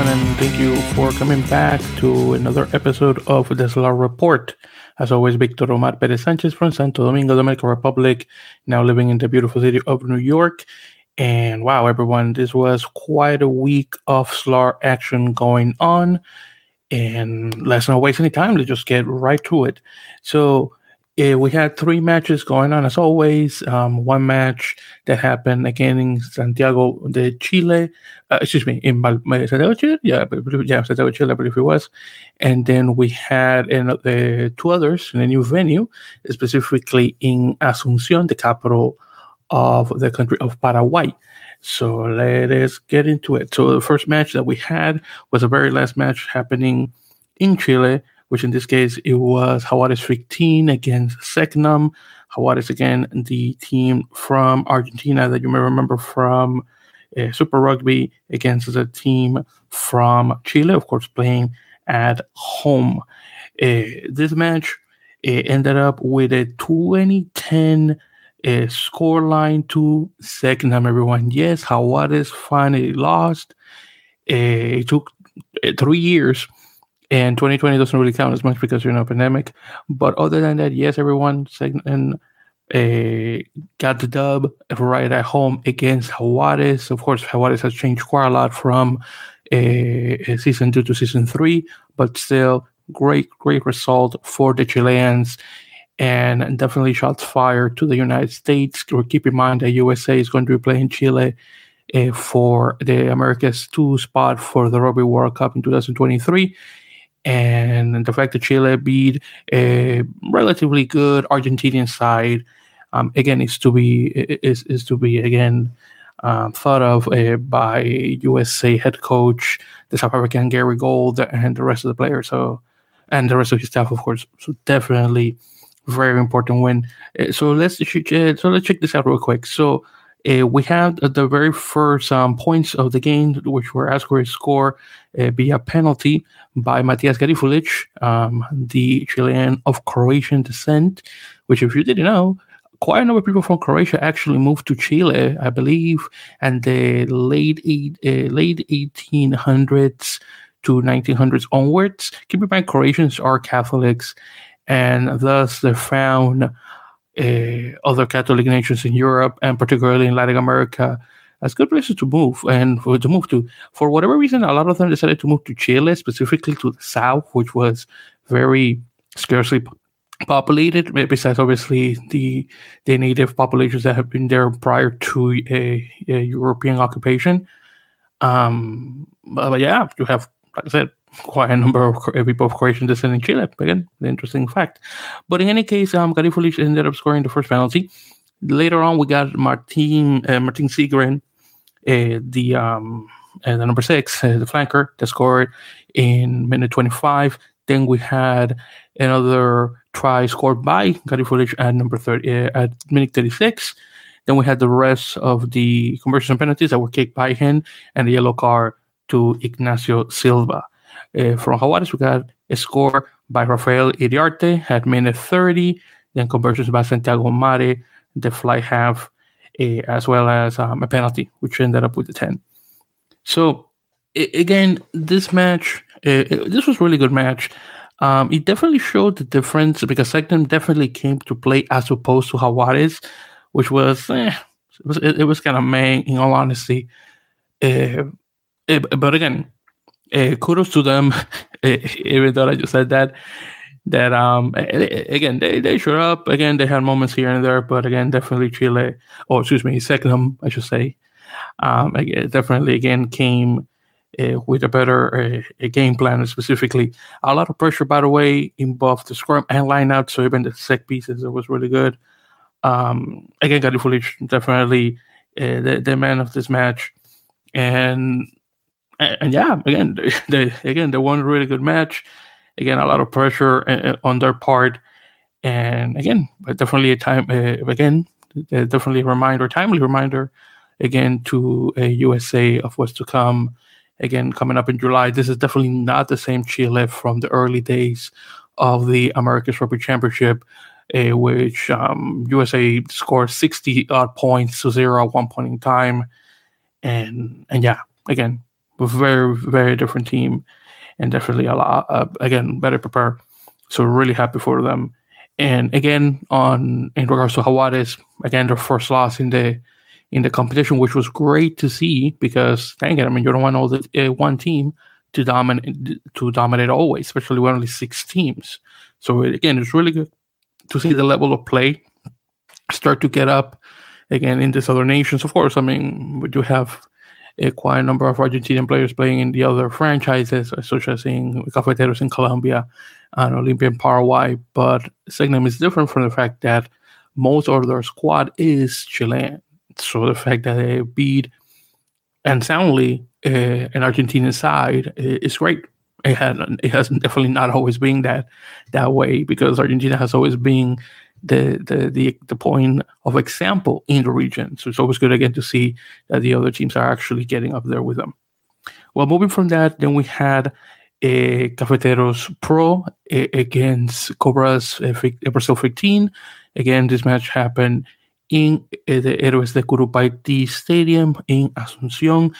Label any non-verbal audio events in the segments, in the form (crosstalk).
everyone, and thank you for coming back to another episode of the SLR Report. As always, Victor Omar Perez Sanchez from Santo Domingo, Dominican Republic, now living in the beautiful city of New York. And wow, everyone, this was quite a week of SLR action going on. And let's not waste any time. Let's just get right to it. So, uh, we had three matches going on as always. Um, one match that happened again in Santiago de Chile, uh, excuse me, in Val- Santiago Chile, yeah, yeah, Santiago Chile, I believe it was. And then we had uh, two others in a new venue, specifically in Asunción, the capital of the country of Paraguay. So let us get into it. So the first match that we had was the very last match happening in Chile which in this case it was Jaguares 15 against Selknam. Jaguares again, the team from Argentina that you may remember from uh, Super Rugby against the team from Chile, of course, playing at home. Uh, this match uh, ended up with a 2010 uh, score line to Selknam, everyone. Yes, Jaguares finally lost. Uh, it took uh, three years and 2020 doesn't really count as much because you're in a pandemic. But other than that, yes, everyone and uh, got the dub right at home against Jaguares. Of course, Jaguares has changed quite a lot from uh, season two to season three, but still great, great result for the Chileans. And definitely shots fired to the United States. Or keep in mind that USA is going to be playing Chile uh, for the Americas 2 spot for the Rugby World Cup in 2023 and the fact that Chile beat a relatively good Argentinian side um, again is to be is is to be again um, thought of uh, by USA head coach the South African Gary Gold and the rest of the players. So and the rest of his staff, of course. So definitely very important win. Uh, so let's so let's check this out real quick. So. Uh, we had the very first um, points of the game, which were Ascory's score via penalty by Matias Garafulic, um, the Chilean of Croatian descent, which, if you didn't know, quite a number of people from Croatia actually moved to Chile, I believe, and the late eight, uh, late 1800s to 1900s onwards. Keep in mind, Croatians are Catholics, and thus they found uh, other Catholic nations in Europe and particularly in Latin America as good places to move and for, to move to. For whatever reason, a lot of them decided to move to Chile, specifically to the south, which was very scarcely populated. Besides, obviously, the the native populations that have been there prior to a, a European occupation. Um, but, but, yeah, you have, like I said, quite a number of people of Croatian descent in Chile. Again, the interesting fact. But in any case, um, Garafulic ended up scoring the first penalty. Later on, we got Martin uh, Martin Sigren uh, the um, uh, the number six, uh, the flanker, that scored in minute 25. Then we had another try scored by Garafulic at number 30 at minute 36. Then we had the rest of the conversion penalties that were kicked by him and the yellow card to Ignacio Silva. Uh, from Jaguares, we got a score by Rafael Iriarte at minute 30. Then conversions by Santiago Mare, the fly half as well as um, a penalty, which ended up with a 10. So, again, this match, uh, this was really good match. Um, it definitely showed the difference because Selknam definitely came to play as opposed to Jaguares, which was, eh, it was, it, it was kind of meh, in all honesty. Uh, but again, uh, kudos to them, (laughs) even though I just said that that um again they, they showed up. Again they had moments here and there but again definitely chile or excuse me Selknam i should say um definitely again came uh, with a better uh, game plan specifically. A lot of pressure by the way in both the scrum and line out so even the set pieces it was really good. Um again Garafulic definitely uh, the, the man of this match. And and yeah again (laughs) they again they won a really good match again a lot of pressure uh, uh, on their part. And again definitely a time uh, again definitely a reminder timely reminder again to a usa of what's to come. Again coming up in july this is definitely not the same chile from the early days of the america's rugby championship uh, which um, usa scored 60 odd points to zero at one point in time. And and yeah again very, very different team, and definitely a lot uh, again better prepared. So really happy for them. And again, on in regards to Jaguares, again their first loss in the in the competition, which was great to see because dang it, I mean you don't want all the uh, one team to dominate to dominate always, especially when only six teams. So again, it's really good to see the level of play start to get up again in these other nations. Of course, I mean we do have a quite a number of Argentinian players playing in the other franchises, such as in Cafeteros in Colombia and Olimpia in Paraguay. But Selknam is different from the fact that most of their squad is Chilean. So the fact that they beat and soundly uh, an Argentinian side is great. It had it has definitely not always been that that way because Argentina has always been the, the the point of example in the region. So it's always good again to see that the other teams are actually getting up there with them. Well, moving from that, then we had a Cafeteros Pro eh, against Cobras eh, Brazil 15. Again, this match happened in the Héroes de Curupaiti Stadium in Asunción.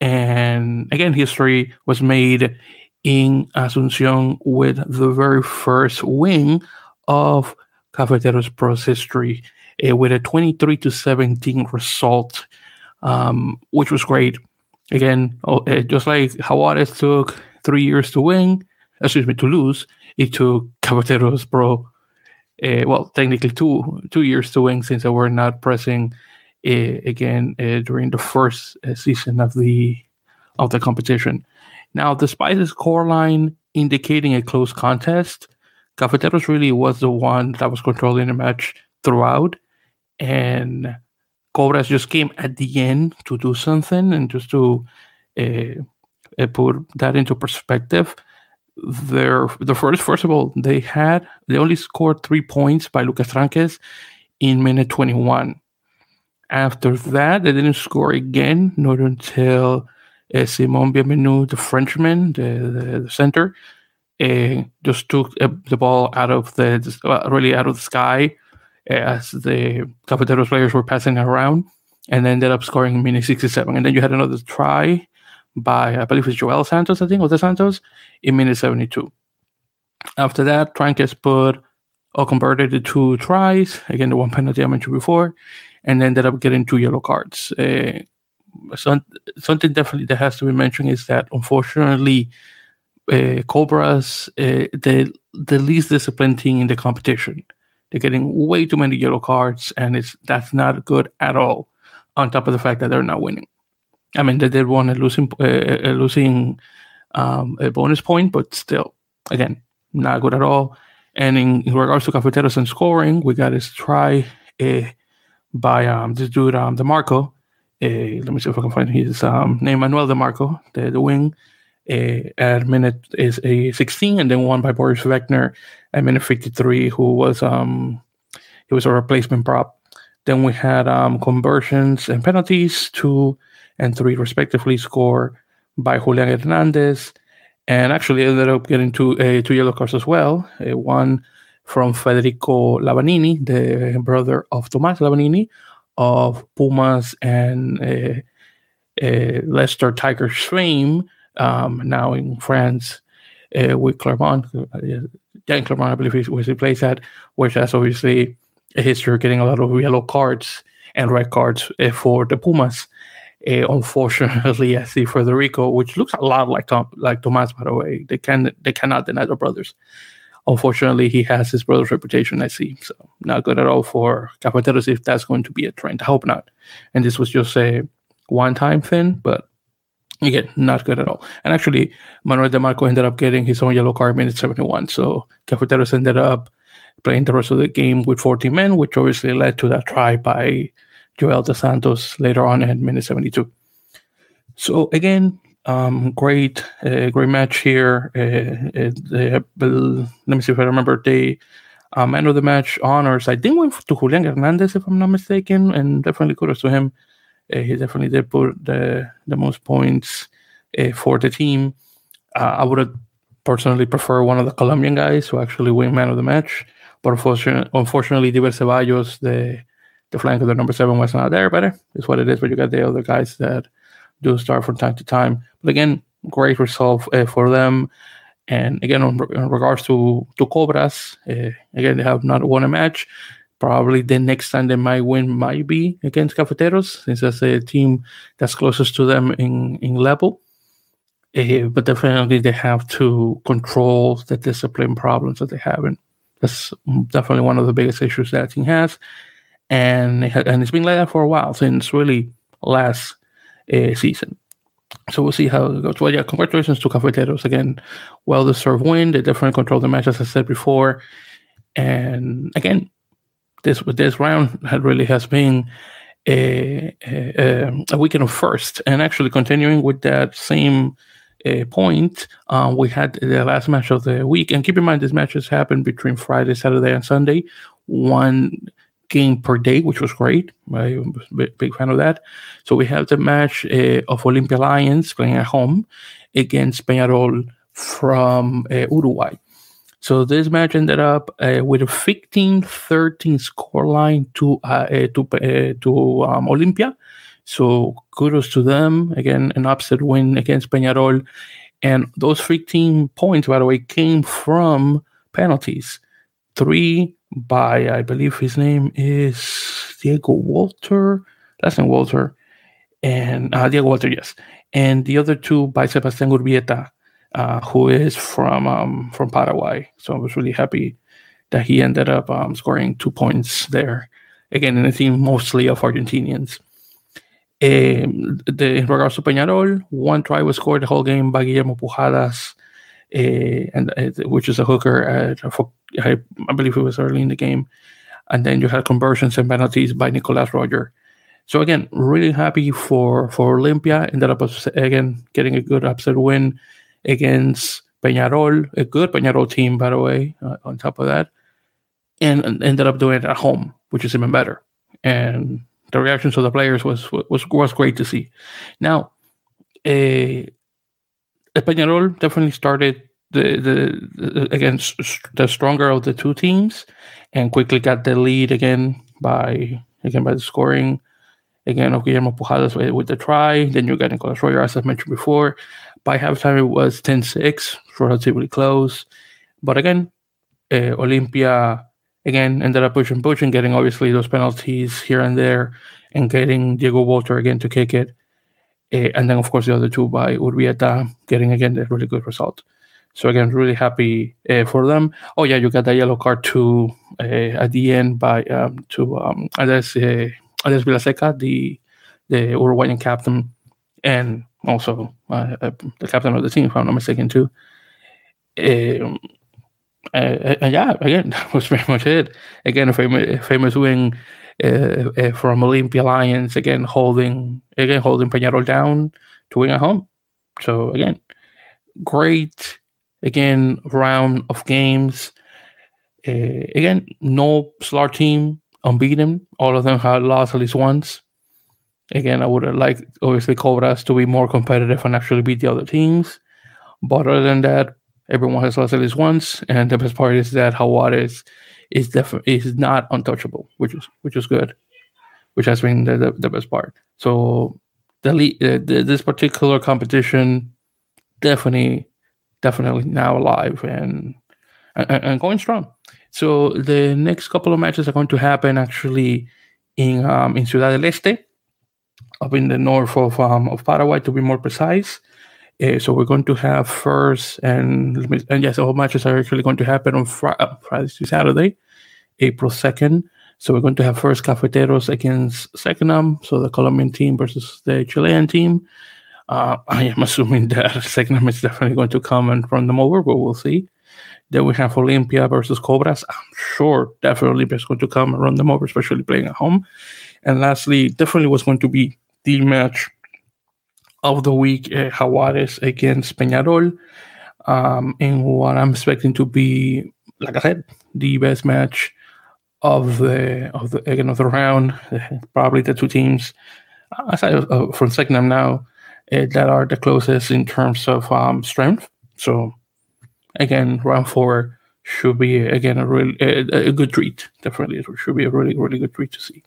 And again, history was made in Asunción with the very first win of Cafeteros Pro's history uh, with a 23 to 17 result, um, which was great. Again, uh, just like Jaguares took three years to win, excuse me, to lose, it took Cafeteros Pro, uh, well, technically two two years to win since they were not pressing again during the first season of the of the competition. Now, despite the scoreline indicating a close contest, Cafeteros really was the one that was controlling the match throughout, and Cobras just came at the end to do something and just to uh, uh, put that into perspective. Their the first first of all they had they only scored three points by Lucas Tranques in minute 21. After that, they didn't score again, not until uh, Simon Bienvenu, the Frenchman, the, the, the center, uh, just took uh, the ball out of the uh, really out of the sky as the Cafeteros players were passing around, and ended up scoring in minute 67. And then you had another try by I believe it's Joel Santos, I think, was the Santos in minute 72. After that, Tranques put or converted the two tries again, the one penalty I mentioned before, and ended up getting two yellow cards. Uh, some, something definitely that has to be mentioned is that unfortunately uh, Cobras uh, the the least disciplined team in the competition. They're getting way too many yellow cards, and it's that's not good at all. On top of the fact that they're not winning. I mean, they did want a losing uh, a losing um, a bonus point, but still, again, not good at all. And in, in regards to Cafeteros and scoring, we got this try by um, this dude, um, DeMarco. Let me see if I can find his um, name, Manuel DeMarco, the, the wing at minute is a 16, and then one by Boris Wegner at minute 53, who was um he was a replacement prop. Then we had um, conversions and penalties, two and three respectively, scored by Julian Hernandez, and actually ended up getting two uh, two yellow cards as well. Uh, one from Federico Lavanini, the brother of Tomas Lavanini of Pumas and uh, uh, Leicester Tigers fame, um, now in France uh, with Clermont. Uh, Dan Clermont, I believe, was he plays at, which has obviously a history of getting a lot of yellow cards and red cards uh, for the Pumas. Uh, unfortunately, (laughs) I see Federico, which looks a lot like Tom, like Tomas, by the way. They can they cannot deny the brothers. Unfortunately, he has his brother's reputation. I see, so not good at all for Cafeteros if that's going to be a trend. I hope not. And this was just a one-time thing, but Again, not good at all. And actually, Manuel DeMarco ended up getting his own yellow card minute 71. So Cafeteros ended up playing the rest of the game with 14 men, which obviously led to that try by Joel Dos Santos later on at minute 72. So again, um, great, uh, great match here. Uh, uh, let me see if I remember the uh, man of the match honors. I think went to Julian Hernandez, if I'm not mistaken, and definitely kudos to him. Uh, he definitely did put the the most points uh, for the team. Uh, I would have personally prefer one of the Colombian guys who actually win man of the match, but unfortunately, unfortunately, Diver Ceballos, the the flank of the number seven was not there. But it's what it is. But you got the other guys that do start from time to time. But again, great result uh, for them. And again, in regards to to Cobras, uh, again they have not won a match. Probably the next time they might win might be against Cafeteros, since that's a team that's closest to them in in level. Uh, but definitely they have to control the discipline problems that they have, and that's definitely one of the biggest issues that team has. And it ha- and it's been like that for a while since really last uh, season. So we'll see how it goes. Well, yeah, congratulations to Cafeteros again. Well deserved win. They definitely controlled the match, as I said before. And again, this this round really has been a, a, a weekend of first. And actually, continuing with that same uh, point, um, we had the last match of the week. And keep in mind, these matches happened between Friday, Saturday, and Sunday. One game per day, which was great. I'm a big fan of that. So we have the match uh, of Olimpia Lions playing at home against Peñarol from uh, Uruguay. So this match ended up uh, with a 15-13 scoreline to uh, uh to uh, to um, Olimpia. So kudos to them again, an upset win against Peñarol, and those 15 points, by the way, came from penalties. Three by I believe his name is Diego Walter. That's not Walter, and uh, Diego Walter, yes, and the other two by Sebastián Urbieta, uh, who is from um, from Paraguay. So I was really happy that he ended up um, scoring two points there. Again, in a team mostly of Argentinians. Um, the, in regards to Peñarol, one try was scored the whole game by Guillermo Pujadas, uh, and uh, which is a hooker for I, I believe it was early in the game. And then you had conversions and penalties by Nicolas Roger. So again, really happy for for Olimpia. Ended up again getting a good upset win against Peñarol, a good Peñarol team, by the way. Uh, on top of that, and, and, ended up doing it at home, which is even better. And the reactions of the players was was was great to see. Now, a Peñarol definitely started the, the, the against the stronger of the two teams, and quickly got the lead again by again by the scoring again of Guillermo Pujadas with, with the try. Then you got Nicolas Royer, as I mentioned before. By halftime, it was 10-6, relatively close. But again, uh, Olimpia again ended up pushing, pushing, getting obviously those penalties here and there, and getting Diego Walter again to kick it. Uh, and then, of course, the other two by Urbieta getting again a really good result. So again, really happy uh, for them. Oh yeah, you got the yellow card too uh, at the end by um, to um, Andres uh, Andres Vilaseca, the the Uruguayan captain, and also the captain of the team, if I'm not mistaken, too. Um, yeah, again, (laughs) that was very much it. Again, a famous, famous win uh, uh, from Olimpia Lions. Again, holding again holding Peñarol down to win at home. So again, great again round of games. Uh, again, no slot team unbeaten. All of them had lost at least once. Again, I would like obviously Cobras to be more competitive and actually beat the other teams. But other than that, everyone has lost at least once. And the best part is that Jaguares is definitely is not untouchable, which is which is good, which has been the, the, the best part. So the, the this particular competition definitely definitely now alive and, and, and going strong. So the next couple of matches are going to happen actually in um, in Ciudad del Este, up in the north of um, of Paraguay, to be more precise. Uh, so we're going to have first and and yes, all matches are actually going to happen on fr- uh, Friday to Saturday, April second. So we're going to have first Cafeteros against Selknam, so the Colombian team versus the Chilean team. Uh, I am (laughs) assuming that Selknam is definitely going to come and run them over, but we'll see. Then we have Olimpia versus Cobras. I'm sure definitely Olimpia is going to come and run them over, especially playing at home. And lastly, definitely was going to be the match of the week, uh, against Peñarol. Um, in what I'm expecting to be, like I said, the best match of the of the again of the round. (laughs) Probably the two teams, aside uh, from Selknam now, uh, that are the closest in terms of um, strength. So again, round four should be again a really a, a, good treat. Definitely, it should be a really really good treat to see.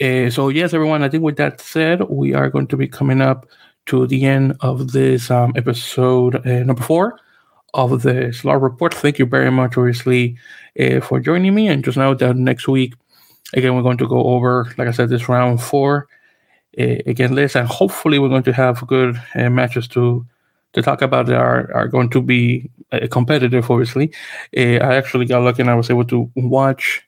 Uh, so yes, everyone. I think with that said, we are going to be coming up to the end of this um, episode uh, number four of the SLAR report. Thank you very much, obviously, uh, for joining me. And just know that next week, again, we're going to go over, like I said, this round four again list, and hopefully, we're going to have good matches to to talk about that are, are going to be competitive. Obviously, I actually got lucky and I was able to watch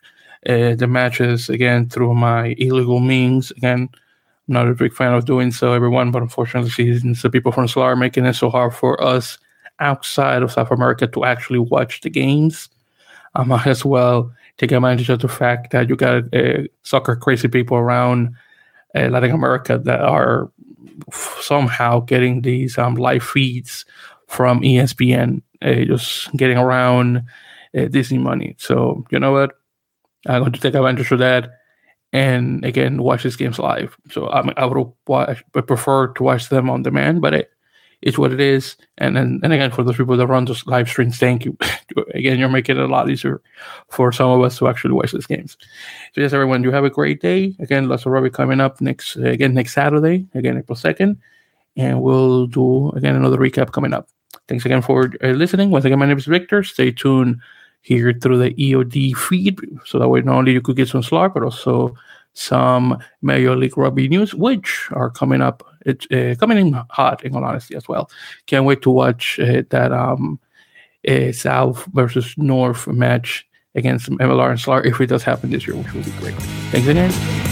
the matches again through my illegal means. Again, I'm not a big fan of doing so, everyone, but unfortunately, the people from SLAR are making it so hard for us outside of South America to actually watch the games, I might as well take advantage of the fact that you got uh, soccer crazy people around uh, Latin America that are somehow getting these um, live feeds from ESPN, uh, just getting around uh, Disney money. So, you know what? I'm going to take advantage of that and again watch these games live. So I, I would watch, prefer to watch them on demand, but it, it's what it is. And then, and again, for those people that run those live streams, thank you. (laughs) again, you're making it a lot easier for some of us to actually watch these games. So yes, everyone, you have a great day. Again, lots of rugby coming up next again next Saturday, again April second, and we'll do again another recap coming up. Thanks again for uh, listening. Once again, my name is Victor. Stay tuned here through the EOD feed, so that way not only you could get some SLAR, but also some Major League Rugby news, which are coming up. It's uh, coming in hot, in all honesty, as well. Can't wait to watch uh, that um, uh, South versus North match against MLR and SLAR if it does happen this year, which will be great. Thanks again.